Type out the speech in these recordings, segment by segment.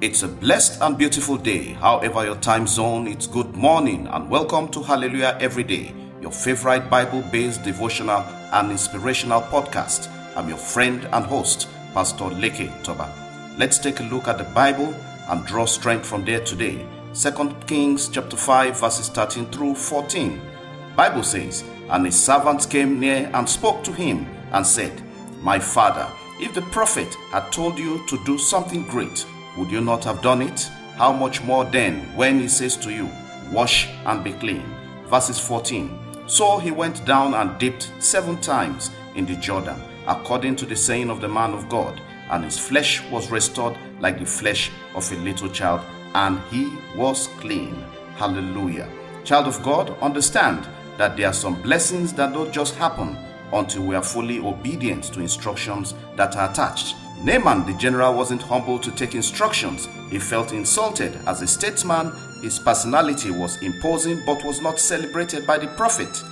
It's a blessed and beautiful day. However, your time zone, it's good morning and welcome to Hallelujah Every Day, your favorite Bible based devotional and inspirational podcast. I'm your friend and host, Pastor Leke Toba. Let's take a look at the Bible and draw strength from there today. 2 Kings chapter 5 verses 13 through 14. Bible says, And his servants came near and spoke to him and said, My father, if the prophet had told you to do something great, would you not have done it? How much more then when he says to you, Wash and be clean? Verses 14. So he went down and dipped seven times in the Jordan, according to the saying of the man of God, and his flesh was restored like the flesh of a little child, and he was clean. Hallelujah. Child of God, understand that there are some blessings that don't just happen until we are fully obedient to instructions that are attached. Naaman the general wasn't humble to take instructions. He felt insulted. As a statesman, his personality was imposing but was not celebrated by the prophet.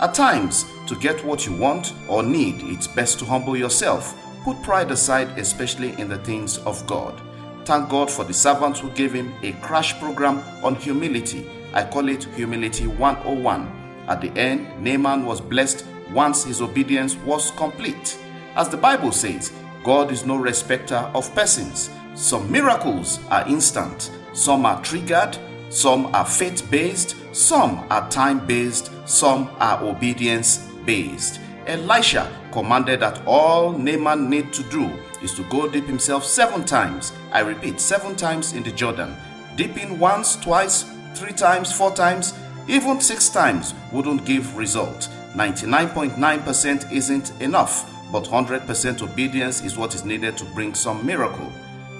At times, to get what you want or need, it's best to humble yourself. Put pride aside, especially in the things of God. Thank God for the servants who gave him a crash program on humility. I call it Humility 101. At the end, Naaman was blessed once his obedience was complete. As the Bible says, God is no respecter of persons. Some miracles are instant, some are triggered, some are faith based, some are time based, some are obedience based. Elisha commanded that all Naaman need to do is to go dip himself seven times. I repeat, seven times in the Jordan. Dipping once, twice, three times, four times, even six times wouldn't give result. 99.9% isn't enough but 100% obedience is what is needed to bring some miracle.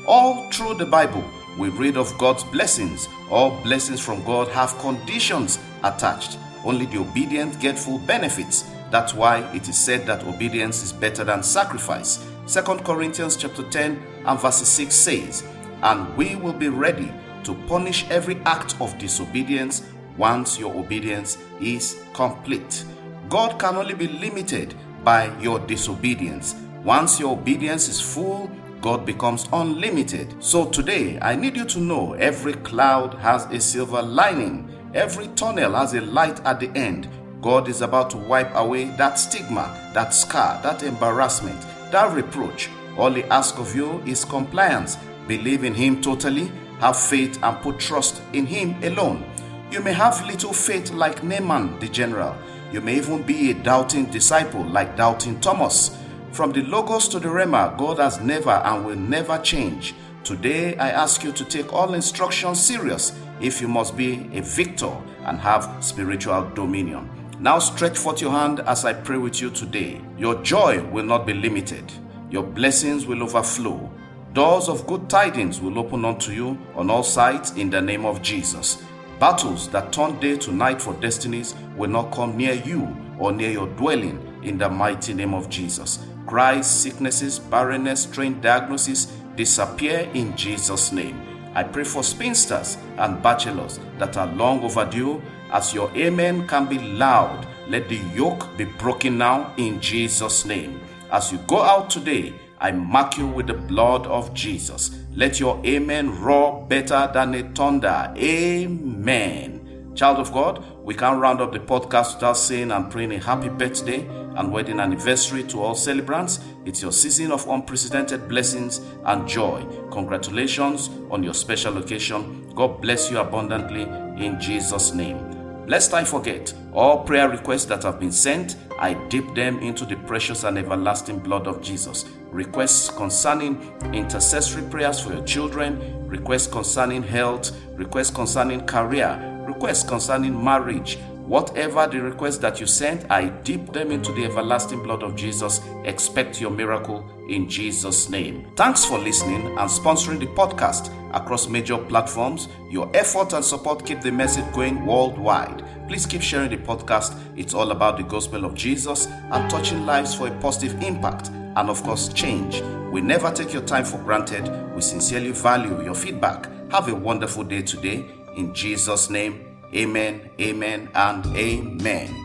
All through the Bible, we read of God's blessings. All blessings from God have conditions attached. Only the obedient get full benefits. That's why it is said that obedience is better than sacrifice. 2 Corinthians chapter 10 and verse 6 says, And we will be ready to punish every act of disobedience once your obedience is complete. God can only be limited by your disobedience. Once your obedience is full, God becomes unlimited. So today, I need you to know every cloud has a silver lining, every tunnel has a light at the end. God is about to wipe away that stigma, that scar, that embarrassment, that reproach. All He asks of you is compliance. Believe in Him totally, have faith, and put trust in Him alone. You may have little faith like Naaman the general. You may even be a doubting disciple like doubting Thomas. From the Logos to the Rhema, God has never and will never change. Today, I ask you to take all instructions serious if you must be a victor and have spiritual dominion. Now, stretch forth your hand as I pray with you today. Your joy will not be limited, your blessings will overflow. Doors of good tidings will open unto you on all sides in the name of Jesus. Battles that turn day to night for destinies will not come near you or near your dwelling in the mighty name of Jesus. Cries, sicknesses, barrenness, strange diagnosis disappear in Jesus' name. I pray for spinsters and bachelors that are long overdue. As your amen can be loud, let the yoke be broken now in Jesus' name. As you go out today, I mark you with the blood of Jesus. Let your amen roar better than a thunder. Amen. Child of God, we can round up the podcast without saying and praying a happy birthday and wedding anniversary to all celebrants. It's your season of unprecedented blessings and joy. Congratulations on your special occasion. God bless you abundantly in Jesus' name. Lest I forget, all prayer requests that have been sent, I dip them into the precious and everlasting blood of Jesus. Requests concerning intercessory prayers for your children, requests concerning health, requests concerning career, requests concerning marriage, Whatever the request that you sent, I dip them into the everlasting blood of Jesus. Expect your miracle in Jesus' name. Thanks for listening and sponsoring the podcast across major platforms. Your effort and support keep the message going worldwide. Please keep sharing the podcast. It's all about the gospel of Jesus and touching lives for a positive impact and, of course, change. We never take your time for granted. We sincerely value your feedback. Have a wonderful day today. In Jesus' name, Amen, amen, and amen.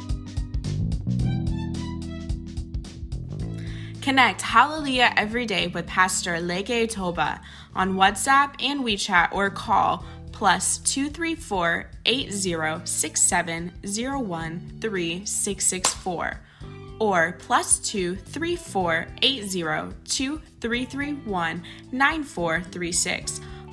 Connect Hallelujah every day with Pastor Leke Toba on WhatsApp and WeChat or call plus 234 8067 013 or plus 234 802331 9436.